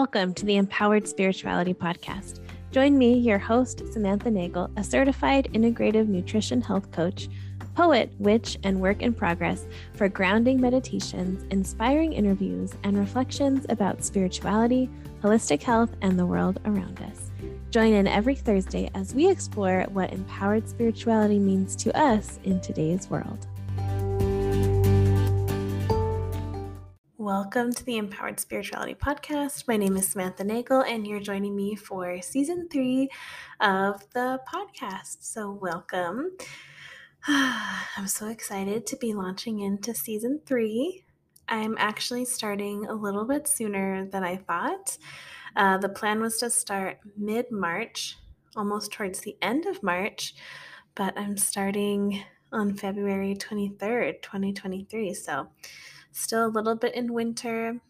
Welcome to the Empowered Spirituality Podcast. Join me, your host, Samantha Nagel, a certified integrative nutrition health coach, poet, witch, and work in progress for grounding meditations, inspiring interviews, and reflections about spirituality, holistic health, and the world around us. Join in every Thursday as we explore what empowered spirituality means to us in today's world. Welcome to the Empowered Spirituality Podcast. My name is Samantha Nagel, and you're joining me for season three of the podcast. So, welcome. I'm so excited to be launching into season three. I'm actually starting a little bit sooner than I thought. Uh, the plan was to start mid March, almost towards the end of March, but I'm starting on February 23rd, 2023. So, Still a little bit in winter,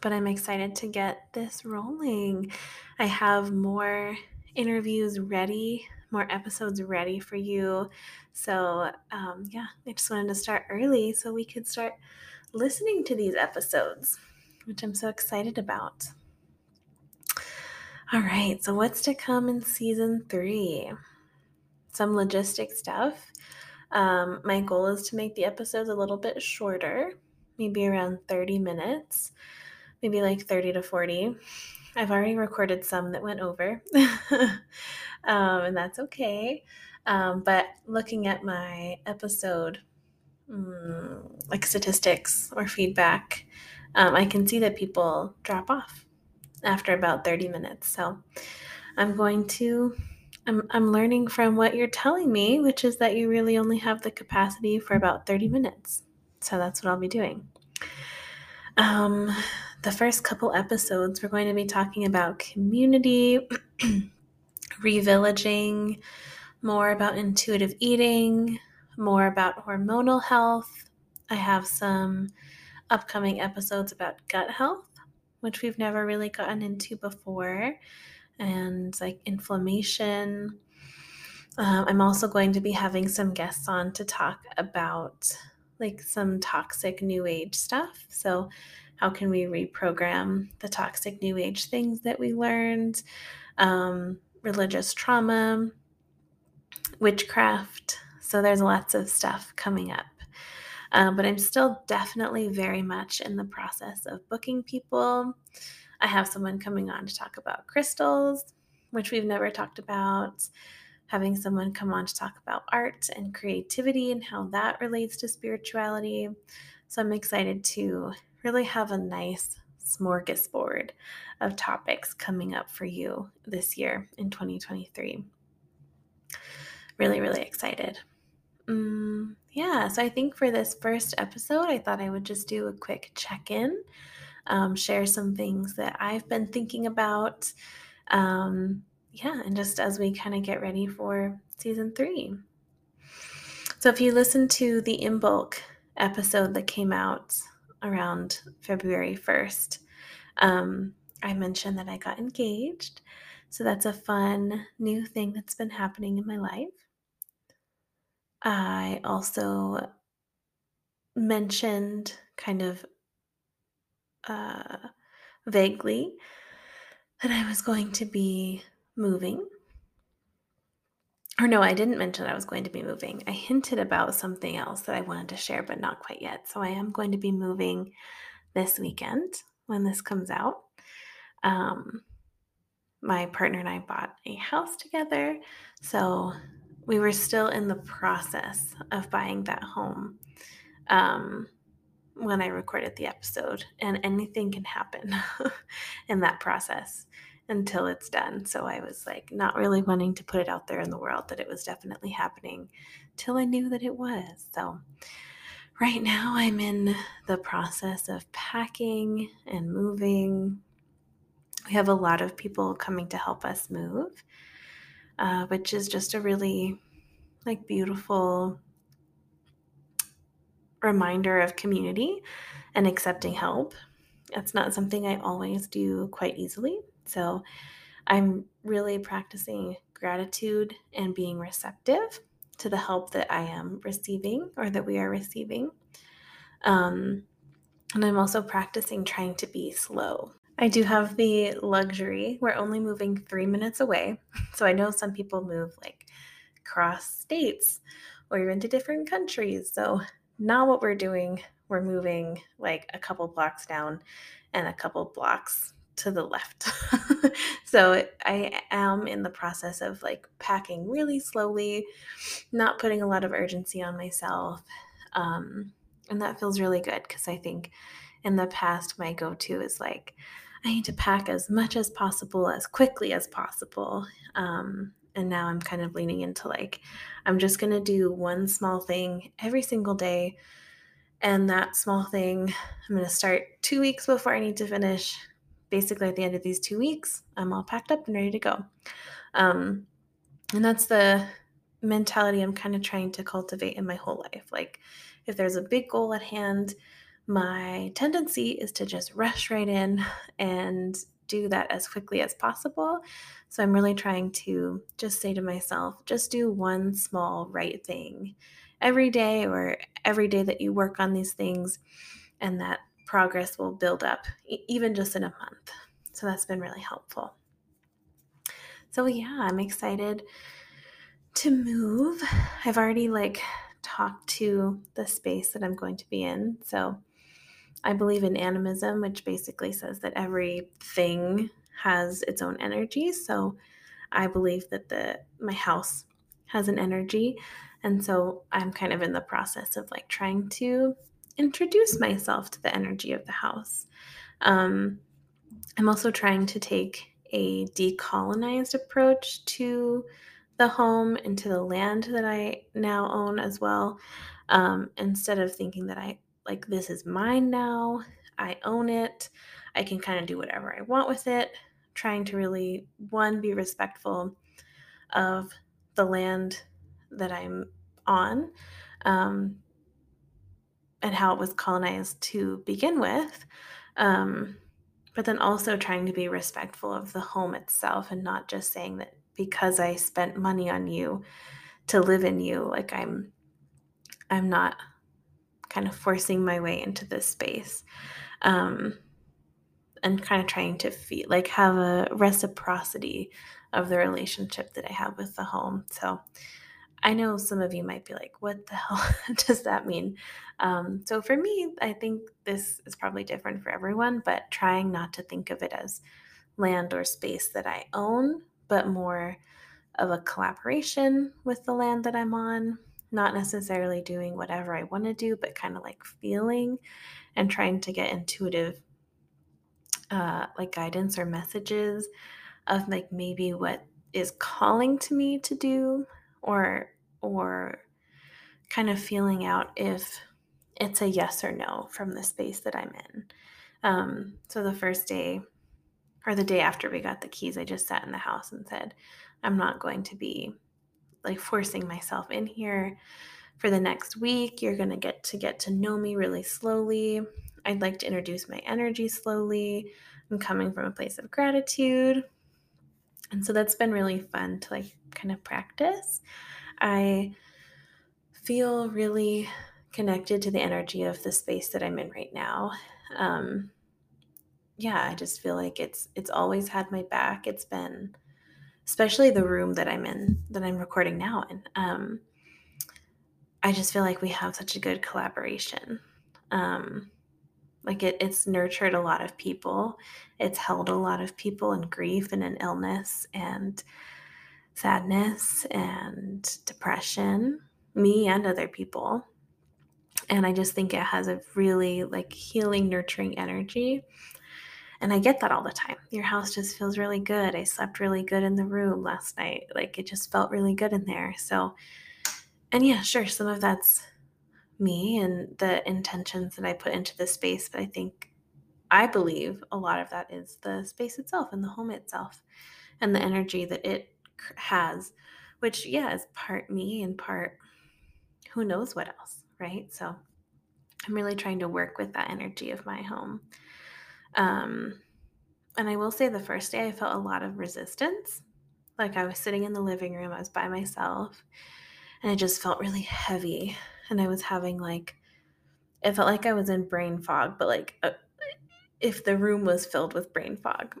but I'm excited to get this rolling. I have more interviews ready, more episodes ready for you. So, um, yeah, I just wanted to start early so we could start listening to these episodes, which I'm so excited about. All right, so what's to come in season three? Some logistic stuff. Um, my goal is to make the episodes a little bit shorter, maybe around 30 minutes, maybe like 30 to 40. I've already recorded some that went over, um, and that's okay. Um, but looking at my episode, um, like statistics or feedback, um, I can see that people drop off after about 30 minutes. So I'm going to I'm, I'm learning from what you're telling me, which is that you really only have the capacity for about 30 minutes. So that's what I'll be doing. Um, the first couple episodes, we're going to be talking about community, revillaging, more about intuitive eating, more about hormonal health. I have some upcoming episodes about gut health, which we've never really gotten into before and like inflammation. Um, I'm also going to be having some guests on to talk about like some toxic new age stuff. So, how can we reprogram the toxic new age things that we learned? Um, religious trauma, witchcraft. So, there's lots of stuff coming up. Um, but I'm still definitely very much in the process of booking people. I have someone coming on to talk about crystals, which we've never talked about. Having someone come on to talk about art and creativity and how that relates to spirituality. So I'm excited to really have a nice smorgasbord of topics coming up for you this year in 2023. Really, really excited. Mm, yeah, so I think for this first episode, I thought I would just do a quick check in um, share some things that I've been thinking about. Um, yeah, and just as we kind of get ready for season three. So, if you listen to the Imbolc episode that came out around February 1st, um, I mentioned that I got engaged. So, that's a fun new thing that's been happening in my life. I also mentioned kind of uh, vaguely that I was going to be moving. Or no, I didn't mention I was going to be moving. I hinted about something else that I wanted to share, but not quite yet. So I am going to be moving this weekend when this comes out. Um, my partner and I bought a house together. So we were still in the process of buying that home. Um, when I recorded the episode, and anything can happen in that process until it's done. So I was like, not really wanting to put it out there in the world that it was definitely happening till I knew that it was. So right now I'm in the process of packing and moving. We have a lot of people coming to help us move, uh, which is just a really like beautiful reminder of community and accepting help. That's not something I always do quite easily. So I'm really practicing gratitude and being receptive to the help that I am receiving or that we are receiving. Um, and I'm also practicing trying to be slow. I do have the luxury. We're only moving three minutes away. So I know some people move like cross states or even to different countries. So now what we're doing, we're moving like a couple blocks down and a couple blocks to the left. so I am in the process of like packing really slowly, not putting a lot of urgency on myself. Um, and that feels really good because I think in the past, my go to is like, I need to pack as much as possible, as quickly as possible. Um, and now I'm kind of leaning into like, I'm just going to do one small thing every single day. And that small thing, I'm going to start two weeks before I need to finish. Basically, at the end of these two weeks, I'm all packed up and ready to go. Um, and that's the mentality I'm kind of trying to cultivate in my whole life. Like, if there's a big goal at hand, my tendency is to just rush right in and do that as quickly as possible. So I'm really trying to just say to myself, just do one small right thing every day or every day that you work on these things, and that progress will build up, even just in a month. So that's been really helpful. So yeah, I'm excited to move. I've already like talked to the space that I'm going to be in. So I believe in animism, which basically says that everything has its own energy. So I believe that the my house has an energy. And so I'm kind of in the process of like trying to introduce myself to the energy of the house. Um, I'm also trying to take a decolonized approach to the home and to the land that I now own as well. Um, instead of thinking that I like this is mine now. I own it. I can kind of do whatever I want with it. Trying to really, one, be respectful of the land that I'm on um, and how it was colonized to begin with. Um, but then also trying to be respectful of the home itself and not just saying that because I spent money on you to live in you, like I'm I'm not kind of forcing my way into this space um, and kind of trying to feel like have a reciprocity of the relationship that I have with the home. So I know some of you might be like, what the hell does that mean? Um, so for me, I think this is probably different for everyone, but trying not to think of it as land or space that I own, but more of a collaboration with the land that I'm on not necessarily doing whatever I want to do, but kind of like feeling and trying to get intuitive uh, like guidance or messages of like maybe what is calling to me to do or or kind of feeling out if it's a yes or no from the space that I'm in. Um, so the first day or the day after we got the keys, I just sat in the house and said, I'm not going to be like forcing myself in here for the next week. You're going to get to get to know me really slowly. I'd like to introduce my energy slowly. I'm coming from a place of gratitude. And so that's been really fun to like kind of practice. I feel really connected to the energy of the space that I'm in right now. Um, yeah, I just feel like it's it's always had my back. It's been especially the room that I'm in, that I'm recording now in. Um, I just feel like we have such a good collaboration. Um, like it, it's nurtured a lot of people. It's held a lot of people in grief and in illness and sadness and depression, me and other people. And I just think it has a really like healing, nurturing energy and I get that all the time. Your house just feels really good. I slept really good in the room last night. Like it just felt really good in there. So, and yeah, sure, some of that's me and the intentions that I put into the space. But I think, I believe a lot of that is the space itself and the home itself and the energy that it has, which, yeah, is part me and part who knows what else, right? So I'm really trying to work with that energy of my home. Um, and I will say the first day I felt a lot of resistance. Like I was sitting in the living room, I was by myself, and it just felt really heavy. And I was having like, it felt like I was in brain fog, but like, uh, if the room was filled with brain fog,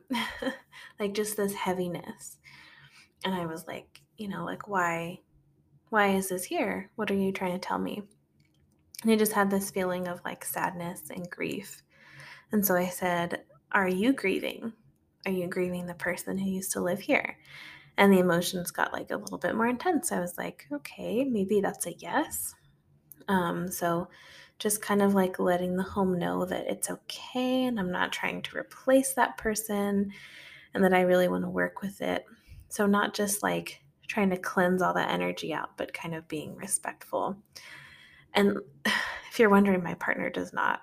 like just this heaviness. And I was like, you know, like, why, why is this here? What are you trying to tell me? And I just had this feeling of like sadness and grief. And so I said, Are you grieving? Are you grieving the person who used to live here? And the emotions got like a little bit more intense. I was like, okay, maybe that's a yes. Um, so just kind of like letting the home know that it's okay and I'm not trying to replace that person and that I really want to work with it. So, not just like trying to cleanse all that energy out, but kind of being respectful. And if you're wondering, my partner does not.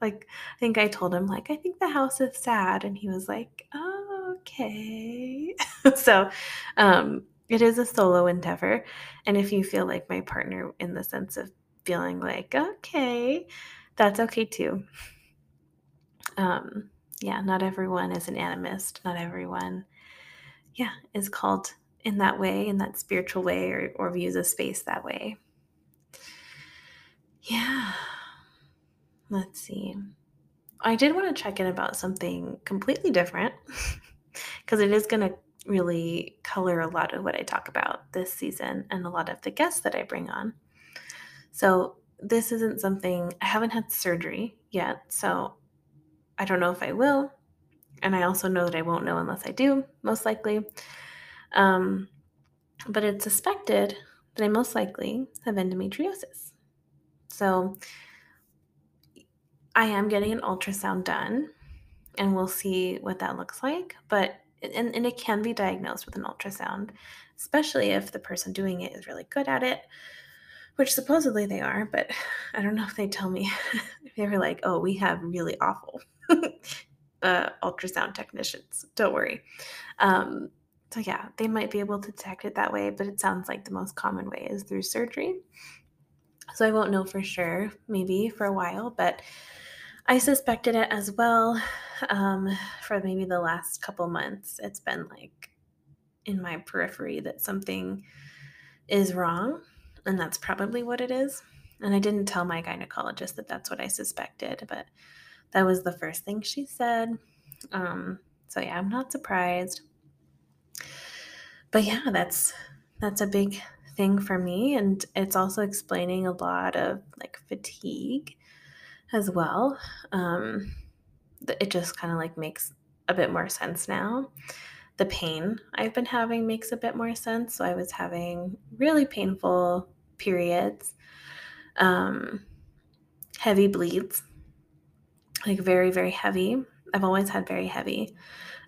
Like, I think I told him, like, I think the house is sad. And he was like, oh, okay. so, um, it is a solo endeavor. And if you feel like my partner, in the sense of feeling like, okay, that's okay too. Um, yeah, not everyone is an animist. Not everyone, yeah, is called in that way, in that spiritual way, or, or views a space that way. Yeah. Let's see. I did want to check in about something completely different because it is going to really color a lot of what I talk about this season and a lot of the guests that I bring on. So, this isn't something I haven't had surgery yet, so I don't know if I will. And I also know that I won't know unless I do, most likely. Um, but it's suspected that I most likely have endometriosis. So I am getting an ultrasound done and we'll see what that looks like. But and, and it can be diagnosed with an ultrasound, especially if the person doing it is really good at it which supposedly they are, but I don't know if they tell me if they were like, oh, we have really awful uh, ultrasound technicians. Don't worry. Um, so, yeah, they might be able to detect it that way, but it sounds like the most common way is through surgery. So, I won't know for sure, maybe for a while, but I suspected it as well um, for maybe the last couple months. It's been like in my periphery that something is wrong and that's probably what it is. And I didn't tell my gynecologist that that's what I suspected, but that was the first thing she said. Um, so yeah, I'm not surprised. But yeah, that's that's a big thing for me, and it's also explaining a lot of like fatigue as well. Um, it just kind of like makes a bit more sense now. The pain I've been having makes a bit more sense. So I was having really painful periods, um, heavy bleeds, like very, very heavy. I've always had very heavy.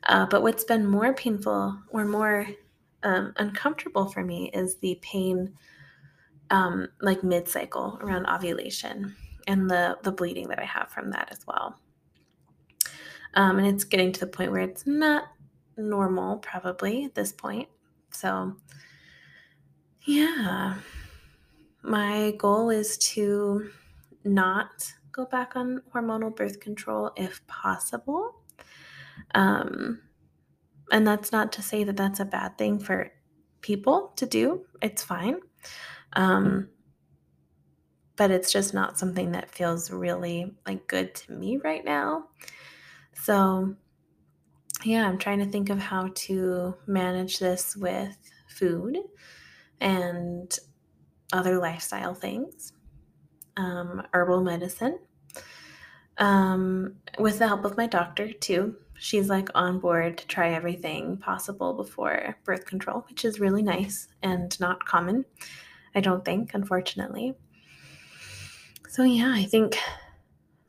Uh, but what's been more painful or more um, uncomfortable for me is the pain um, like mid cycle around ovulation and the, the bleeding that I have from that as well. Um, and it's getting to the point where it's not normal, probably at this point. So, yeah my goal is to not go back on hormonal birth control if possible. Um, and that's not to say that that's a bad thing for people to do, it's fine. Um, but it's just not something that feels really like good to me right now. So, yeah, I'm trying to think of how to manage this with food and other lifestyle things, um, herbal medicine, um, with the help of my doctor, too. She's like on board to try everything possible before birth control, which is really nice and not common, I don't think, unfortunately. So, yeah, I think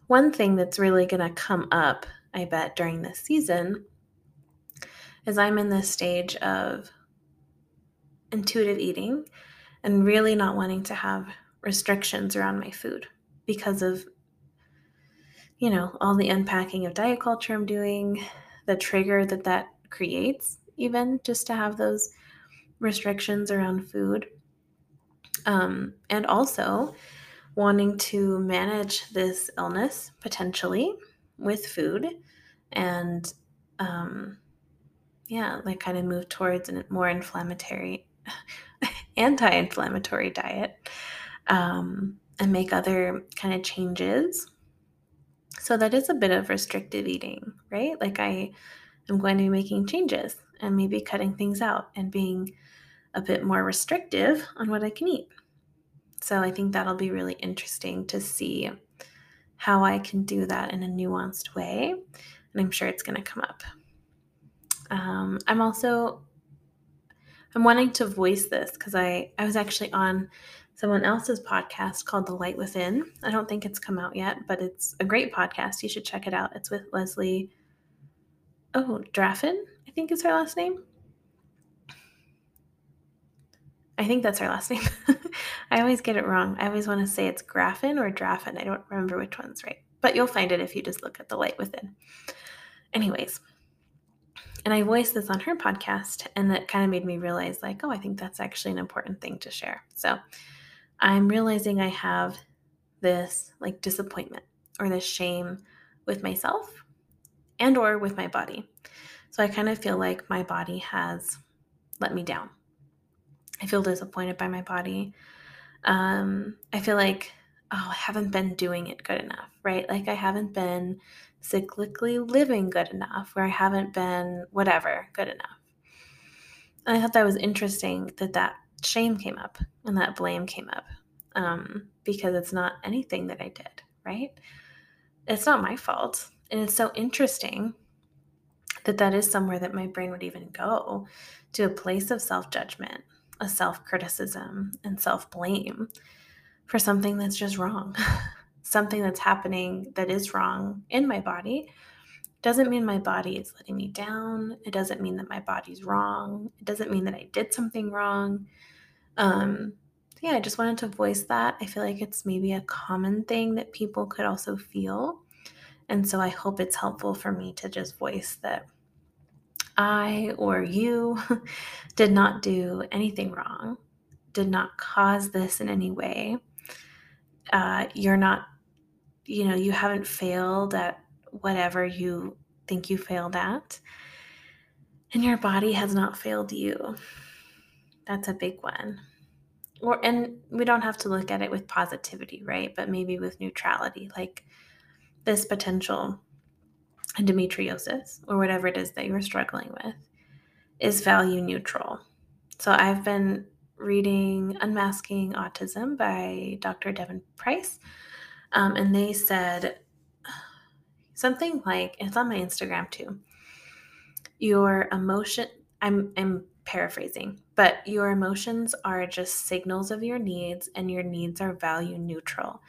one thing that's really going to come up, I bet, during this season is I'm in this stage of intuitive eating and really not wanting to have restrictions around my food because of you know all the unpacking of diet culture i'm doing the trigger that that creates even just to have those restrictions around food. Um, and also wanting to manage this illness potentially with food and um, yeah like kind of move towards a more inflammatory anti inflammatory diet um, and make other kind of changes So that is a bit of restrictive eating, right? Like I am going to be making changes and maybe cutting things out and being a bit more restrictive on what I can eat. So I think that'll be really interesting to see how I can do that in a nuanced way. And I'm sure it's going to come up. Um, I'm also I'm wanting to voice this because I I was actually on someone else's podcast called The Light Within. I don't think it's come out yet, but it's a great podcast. You should check it out. It's with Leslie. Oh, Draffin, I think is her last name. I think that's her last name. I always get it wrong. I always want to say it's Graffin or Draffin. I don't remember which one's right, but you'll find it if you just look at The Light Within. Anyways, and I voiced this on her podcast, and that kind of made me realize, like, oh, I think that's actually an important thing to share. So I'm realizing I have this like disappointment or this shame with myself and or with my body. So I kind of feel like my body has let me down. I feel disappointed by my body. Um, I feel like, oh, I haven't been doing it good enough, right? Like I haven't been cyclically living good enough, where I haven't been whatever good enough. And I thought that was interesting that that shame came up and that blame came up um, because it's not anything that I did, right? It's not my fault. And it's so interesting that that is somewhere that my brain would even go to a place of self judgment, a self criticism, and self blame for something that's just wrong. something that's happening that is wrong in my body doesn't mean my body is letting me down. It doesn't mean that my body's wrong. It doesn't mean that I did something wrong. Um, yeah, I just wanted to voice that. I feel like it's maybe a common thing that people could also feel. And so I hope it's helpful for me to just voice that I or you did not do anything wrong, did not cause this in any way. Uh, you're not, you know, you haven't failed at whatever you think you failed at. And your body has not failed you. That's a big one or and we don't have to look at it with positivity, right? But maybe with neutrality, like this potential endometriosis or whatever it is that you're struggling with is value neutral. So I've been reading Unmasking Autism by Dr. Devon Price, um, and they said something like it's on my Instagram too. Your emotion, I'm, I'm paraphrasing, but your emotions are just signals of your needs and your needs are value neutral.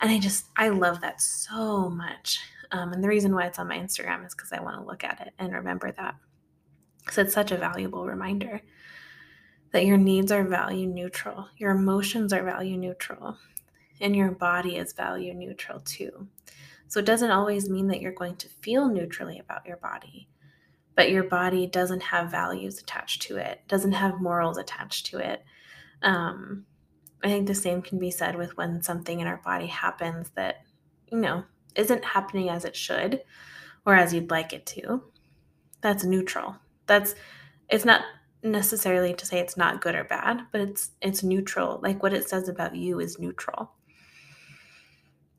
And I just, I love that so much. Um, and the reason why it's on my Instagram is because I want to look at it and remember that. Because it's such a valuable reminder that your needs are value neutral, your emotions are value neutral, and your body is value neutral too. So it doesn't always mean that you're going to feel neutrally about your body but your body doesn't have values attached to it, doesn't have morals attached to it. Um, I think the same can be said with when something in our body happens that, you know, isn't happening as it should or as you'd like it to. That's neutral. That's it's not necessarily to say it's not good or bad, but it's it's neutral. Like what it says about you is neutral.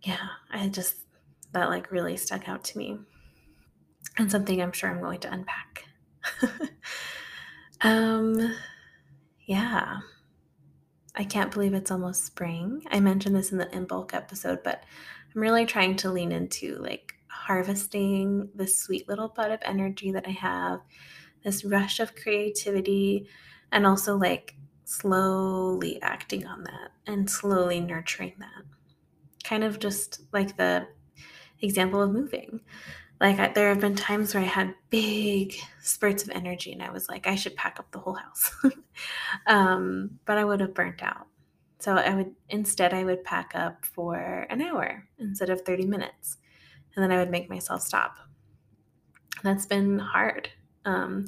Yeah, I just that like really stuck out to me and something I'm sure I'm going to unpack. um, yeah. I can't believe it's almost spring. I mentioned this in the Imbolc episode, but I'm really trying to lean into like harvesting this sweet little bud of energy that I have, this rush of creativity, and also like slowly acting on that and slowly nurturing that. Kind of just like the example of moving. Like I, there have been times where I had big spurts of energy, and I was like, I should pack up the whole house, um, but I would have burnt out. So I would instead I would pack up for an hour instead of thirty minutes, and then I would make myself stop. That's been hard, um,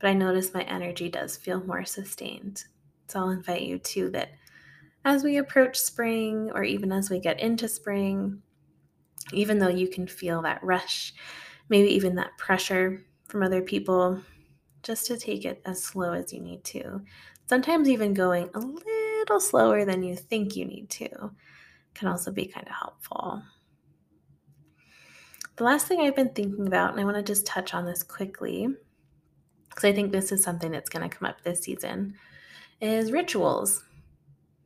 but I notice my energy does feel more sustained. So I'll invite you to that as we approach spring, or even as we get into spring, even though you can feel that rush, maybe even that pressure from other people, just to take it as slow as you need to. Sometimes even going a little slower than you think you need to can also be kind of helpful. the last thing I've been thinking about, and I want to just touch on this quickly, because I think this is something that's going to come up this season, is rituals.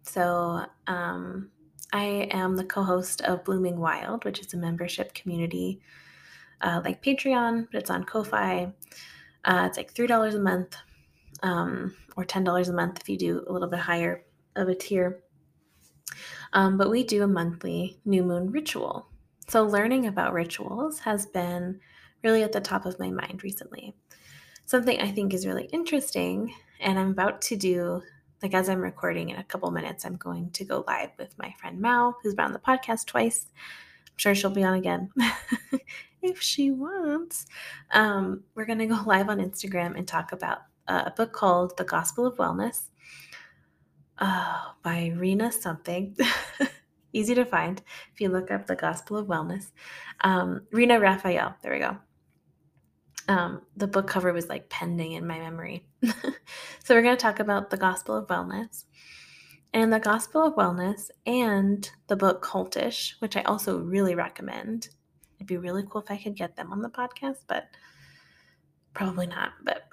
So, um, I am the co host of Blooming Wild, which is a membership community uh, like Patreon, but it's on Ko fi. Uh, it's like $3 a month um, or $10 a month if you do a little bit higher of a tier. Um, but we do a monthly new moon ritual. So, learning about rituals has been really at the top of my mind recently. Something I think is really interesting, and I'm about to do, like as I'm recording in a couple minutes, I'm going to go live with my friend Mal, who's been on the podcast twice. I'm sure she'll be on again if she wants. Um, we're going to go live on Instagram and talk about a book called The Gospel of Wellness uh, by Rina something. Easy to find if you look up The Gospel of Wellness. Um, Rina Raphael, there we go. Um, the book cover was like pending in my memory. so, we're going to talk about the Gospel of Wellness and the Gospel of Wellness and the book Cultish, which I also really recommend. It'd be really cool if I could get them on the podcast, but probably not. But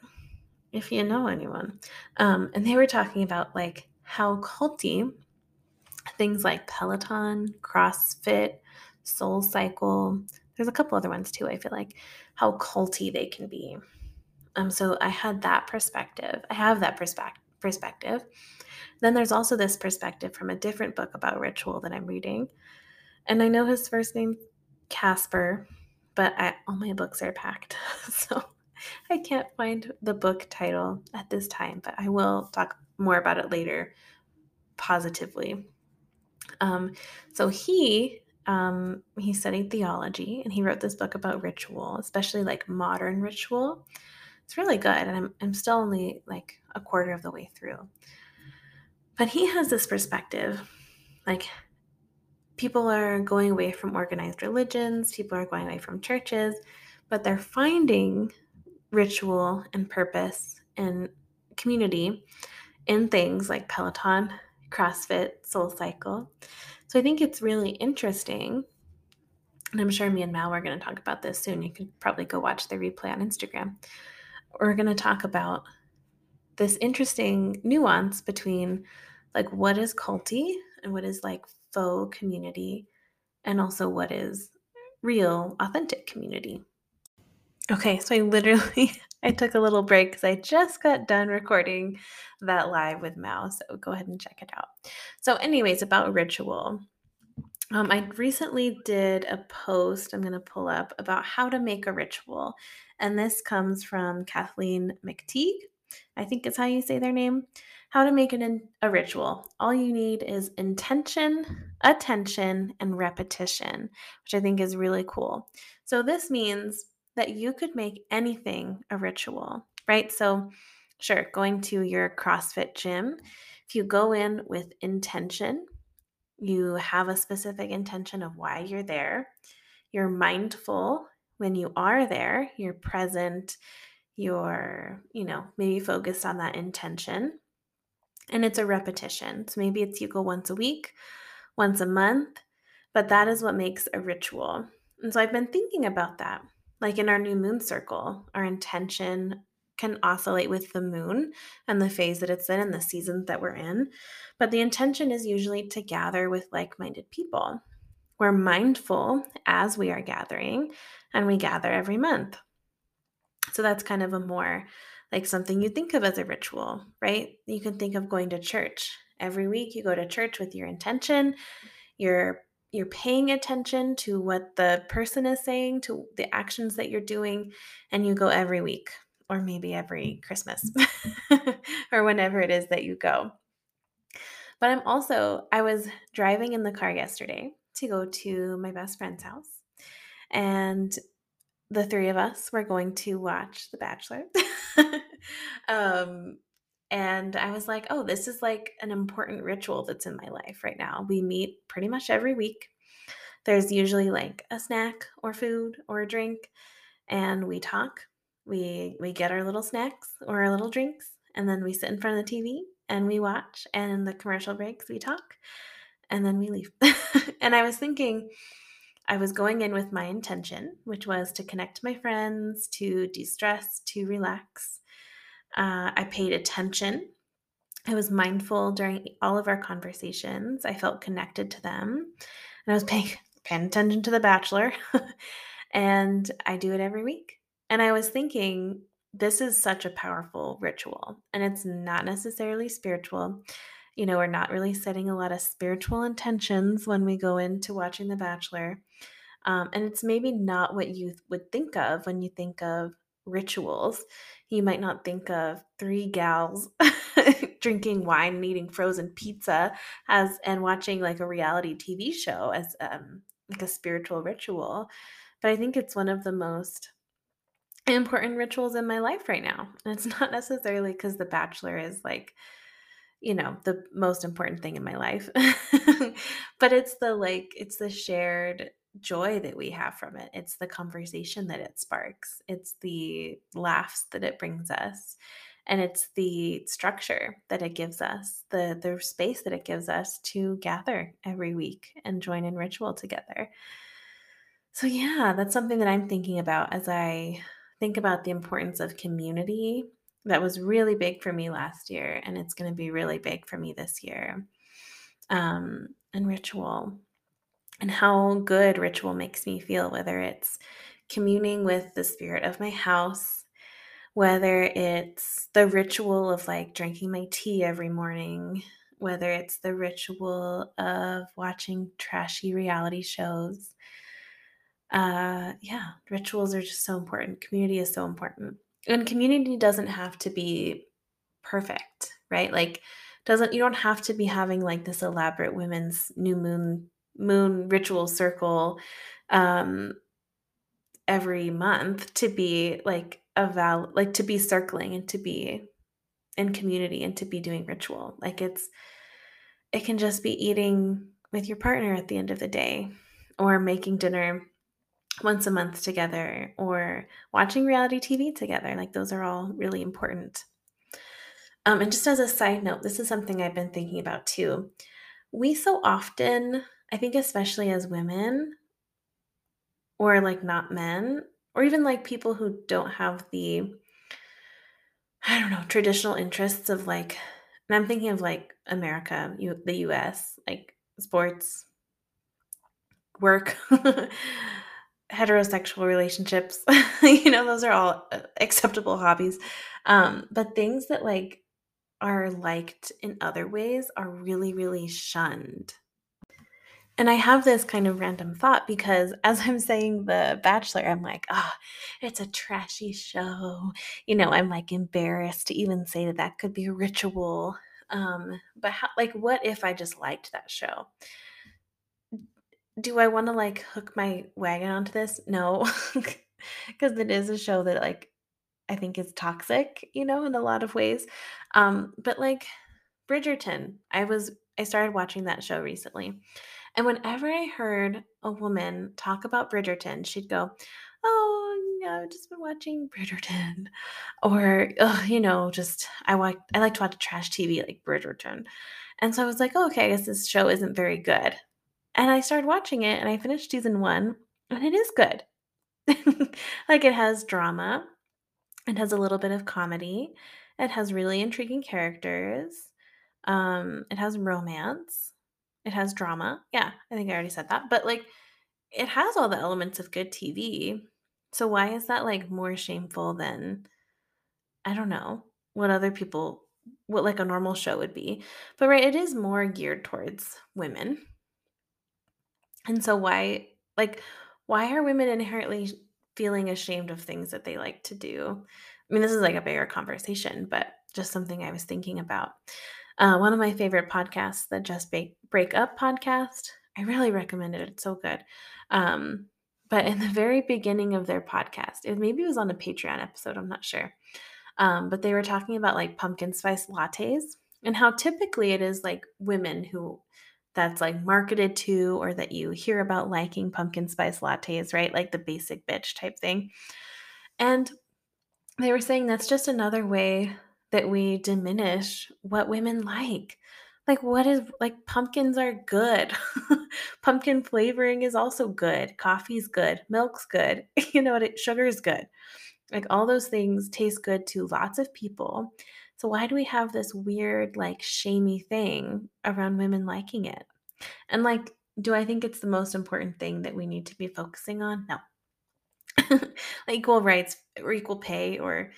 if you know anyone, um, and they were talking about like how culty things like Peloton, CrossFit, Soul Cycle, there's a couple other ones too, I feel like, how culty they can be. Um, so I had that perspective. I have that perspective perspective. Then there's also this perspective from a different book about ritual that I'm reading. And I know his first name Casper, but I, all my books are packed. So I can't find the book title at this time, but I will talk more about it later positively. Um, so he um, he studied theology and he wrote this book about ritual, especially like modern ritual. It's really good, and I'm I'm still only like a quarter of the way through. But he has this perspective, like people are going away from organized religions, people are going away from churches, but they're finding ritual and purpose and community in things like Peloton, CrossFit, Soul Cycle. So I think it's really interesting. And I'm sure me and Mal are going to talk about this soon. You could probably go watch the replay on Instagram. We're going to talk about this interesting nuance between like what is culty and what is like faux community and also what is real authentic community. Okay, so I literally I took a little break because I just got done recording that live with Mal. So go ahead and check it out. So, anyways, about ritual. Um, I recently did a post I'm going to pull up about how to make a ritual. And this comes from Kathleen McTeague. I think it's how you say their name. How to make an, a ritual. All you need is intention, attention, and repetition, which I think is really cool. So, this means that you could make anything a ritual, right? So, sure, going to your CrossFit gym, if you go in with intention, you have a specific intention of why you're there, you're mindful when you are there, you're present, you're, you know, maybe focused on that intention. And it's a repetition. So maybe it's you go once a week, once a month, but that is what makes a ritual. And so I've been thinking about that like in our new moon circle, our intention can oscillate with the moon and the phase that it's in and the season that we're in. But the intention is usually to gather with like minded people. We're mindful as we are gathering, and we gather every month. So that's kind of a more like something you think of as a ritual, right? You can think of going to church. Every week you go to church with your intention. You're you're paying attention to what the person is saying, to the actions that you're doing, and you go every week or maybe every Christmas or whenever it is that you go. But I'm also, I was driving in the car yesterday to go to my best friend's house, and the three of us were going to watch The Bachelor. um, and I was like, oh, this is like an important ritual that's in my life right now. We meet pretty much every week. There's usually like a snack or food or a drink, and we talk. We we get our little snacks or our little drinks, and then we sit in front of the TV and we watch. And in the commercial breaks, we talk, and then we leave. and I was thinking, I was going in with my intention, which was to connect my friends, to de stress, to relax. Uh, I paid attention. I was mindful during all of our conversations. I felt connected to them. And I was paying, paying attention to The Bachelor. and I do it every week. And I was thinking, this is such a powerful ritual, and it's not necessarily spiritual. You know, we're not really setting a lot of spiritual intentions when we go into watching The Bachelor. Um, and it's maybe not what you would think of when you think of rituals. You might not think of three gals drinking wine and eating frozen pizza as and watching like a reality TV show as um, like a spiritual ritual. But I think it's one of the most important rituals in my life right now. And it's not necessarily because The Bachelor is like you know the most important thing in my life but it's the like it's the shared joy that we have from it. It's the conversation that it sparks. It's the laughs that it brings us. And it's the structure that it gives us the the space that it gives us to gather every week and join in ritual together. So yeah that's something that i'm thinking about as i think about the importance of community that was really big for me last year, and it's going to be really big for me this year. Um, and ritual, and how good ritual makes me feel, whether it's communing with the spirit of my house, whether it's the ritual of like drinking my tea every morning, whether it's the ritual of watching trashy reality shows. Uh, yeah, rituals are just so important. Community is so important and community doesn't have to be perfect, right? Like doesn't you don't have to be having like this elaborate women's new moon moon ritual circle um every month to be like a val like to be circling and to be in community and to be doing ritual. Like it's it can just be eating with your partner at the end of the day or making dinner once a month together or watching reality TV together. Like those are all really important. Um, and just as a side note, this is something I've been thinking about too. We so often, I think, especially as women, or like not men, or even like people who don't have the, I don't know, traditional interests of like, and I'm thinking of like America, you, the US, like sports, work. heterosexual relationships you know those are all uh, acceptable hobbies um but things that like are liked in other ways are really really shunned and I have this kind of random thought because as I'm saying The Bachelor, I'm like, oh, it's a trashy show. You know, I'm like embarrassed to even say that that could be a ritual. Um, but how, like, what if I just liked that show? do I want to like hook my wagon onto this? No, because it is a show that like I think is toxic, you know, in a lot of ways. Um, but like Bridgerton, I was I started watching that show recently, and whenever I heard a woman talk about Bridgerton, she'd go, "Oh, yeah, I've just been watching Bridgerton," or oh, you know, just I like I like to watch trash TV like Bridgerton, and so I was like, oh, okay, I guess this show isn't very good. And I started watching it and I finished season one, and it is good. like it has drama, it has a little bit of comedy, it has really intriguing characters, um, it has romance, it has drama. Yeah, I think I already said that. But like it has all the elements of good TV. So why is that like more shameful than I don't know what other people what like a normal show would be. But right, it is more geared towards women and so why like why are women inherently feeling ashamed of things that they like to do? I mean, this is like a bigger conversation, but just something I was thinking about. Uh, one of my favorite podcasts, the Just Break, Break Up podcast, I really recommend it. It's so good. Um, but in the very beginning of their podcast, it maybe it was on a Patreon episode, I'm not sure. Um, but they were talking about like pumpkin spice lattes and how typically it is like women who that's like marketed to or that you hear about liking pumpkin spice lattes, right? Like the basic bitch type thing. And they were saying that's just another way that we diminish what women like. like what is like pumpkins are good. Pumpkin flavoring is also good. Coffee's good. Milk's good. You know what sugar's good. Like all those things taste good to lots of people. So why do we have this weird like shamey thing around women liking it? And like do i think it's the most important thing that we need to be focusing on? No. Equal rights or equal pay or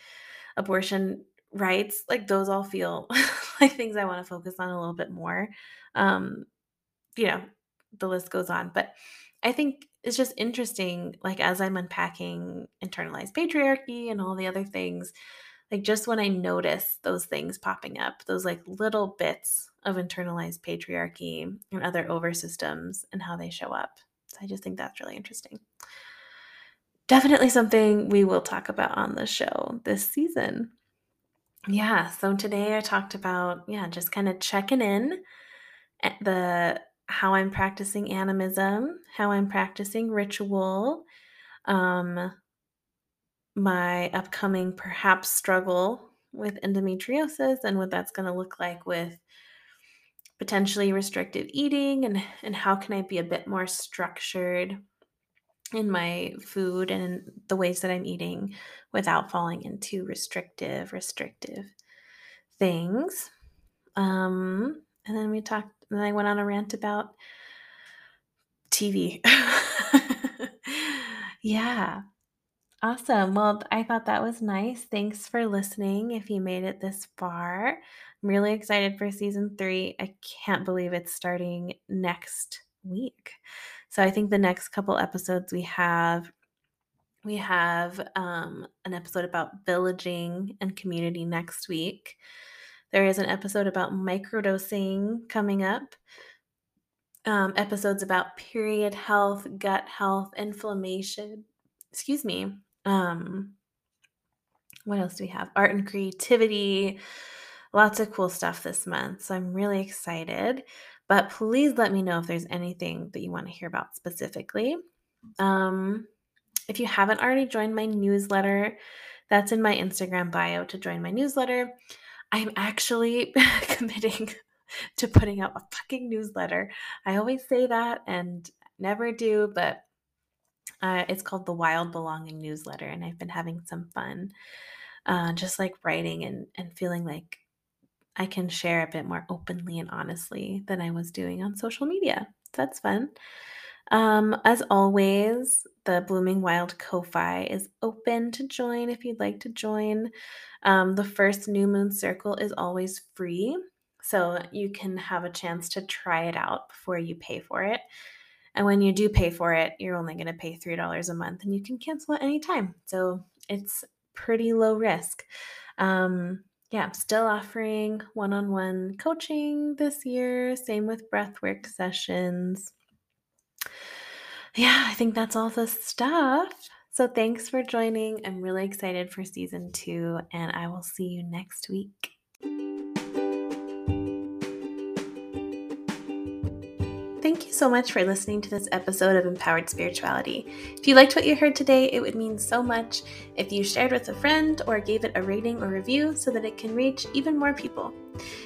abortion rights like those all feel like things i want to focus on a little bit more um you know the list goes on. But i think it's just interesting like as i'm unpacking internalized patriarchy and all the other things like just when i notice those things popping up those like little bits of internalized patriarchy and other over systems and how they show up. So i just think that's really interesting. Definitely something we will talk about on the show this season yeah, so today I talked about, yeah, just kind of checking in at the how I'm practicing animism, how I'm practicing ritual, um, my upcoming perhaps struggle with endometriosis and what that's going to look like with potentially restrictive eating and and how can I be a bit more structured in my food and the ways that I'm eating without falling into restrictive, restrictive things. Um, and then we talked, and I went on a rant about TV. yeah. Awesome. Well, I thought that was nice. Thanks for listening if you made it this far. I'm really excited for season three. I can't believe it's starting next week. So I think the next couple episodes we have we have um, an episode about villaging and community next week. There is an episode about microdosing coming up. Um, episodes about period health, gut health, inflammation. Excuse me. Um, what else do we have? Art and creativity. Lots of cool stuff this month. So I'm really excited. But please let me know if there's anything that you want to hear about specifically. Um, if you haven't already joined my newsletter, that's in my Instagram bio to join my newsletter. I'm actually committing to putting out a fucking newsletter. I always say that and never do, but uh, it's called the Wild Belonging Newsletter, and I've been having some fun, uh, just like writing and and feeling like I can share a bit more openly and honestly than I was doing on social media. That's fun. Um, as always, the Blooming Wild Ko-Fi is open to join if you'd like to join. Um, the first New Moon Circle is always free, so you can have a chance to try it out before you pay for it. And when you do pay for it, you're only going to pay $3 a month and you can cancel at any time. So it's pretty low risk. Um, yeah, still offering one on one coaching this year. Same with breathwork sessions. Yeah, I think that's all the stuff. So thanks for joining. I'm really excited for season two, and I will see you next week. Thank you so much for listening to this episode of Empowered Spirituality. If you liked what you heard today, it would mean so much if you shared with a friend or gave it a rating or review so that it can reach even more people.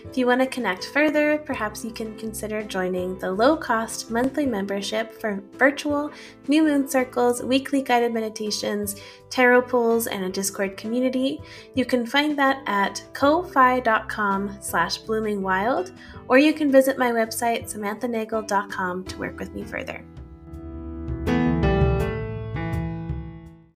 If you want to connect further, perhaps you can consider joining the low cost monthly membership for virtual new moon circles, weekly guided meditations, tarot pulls, and a Discord community. You can find that at ko-fi.com slash bloomingwild, or you can visit my website, samanthanagel.com, to work with me further.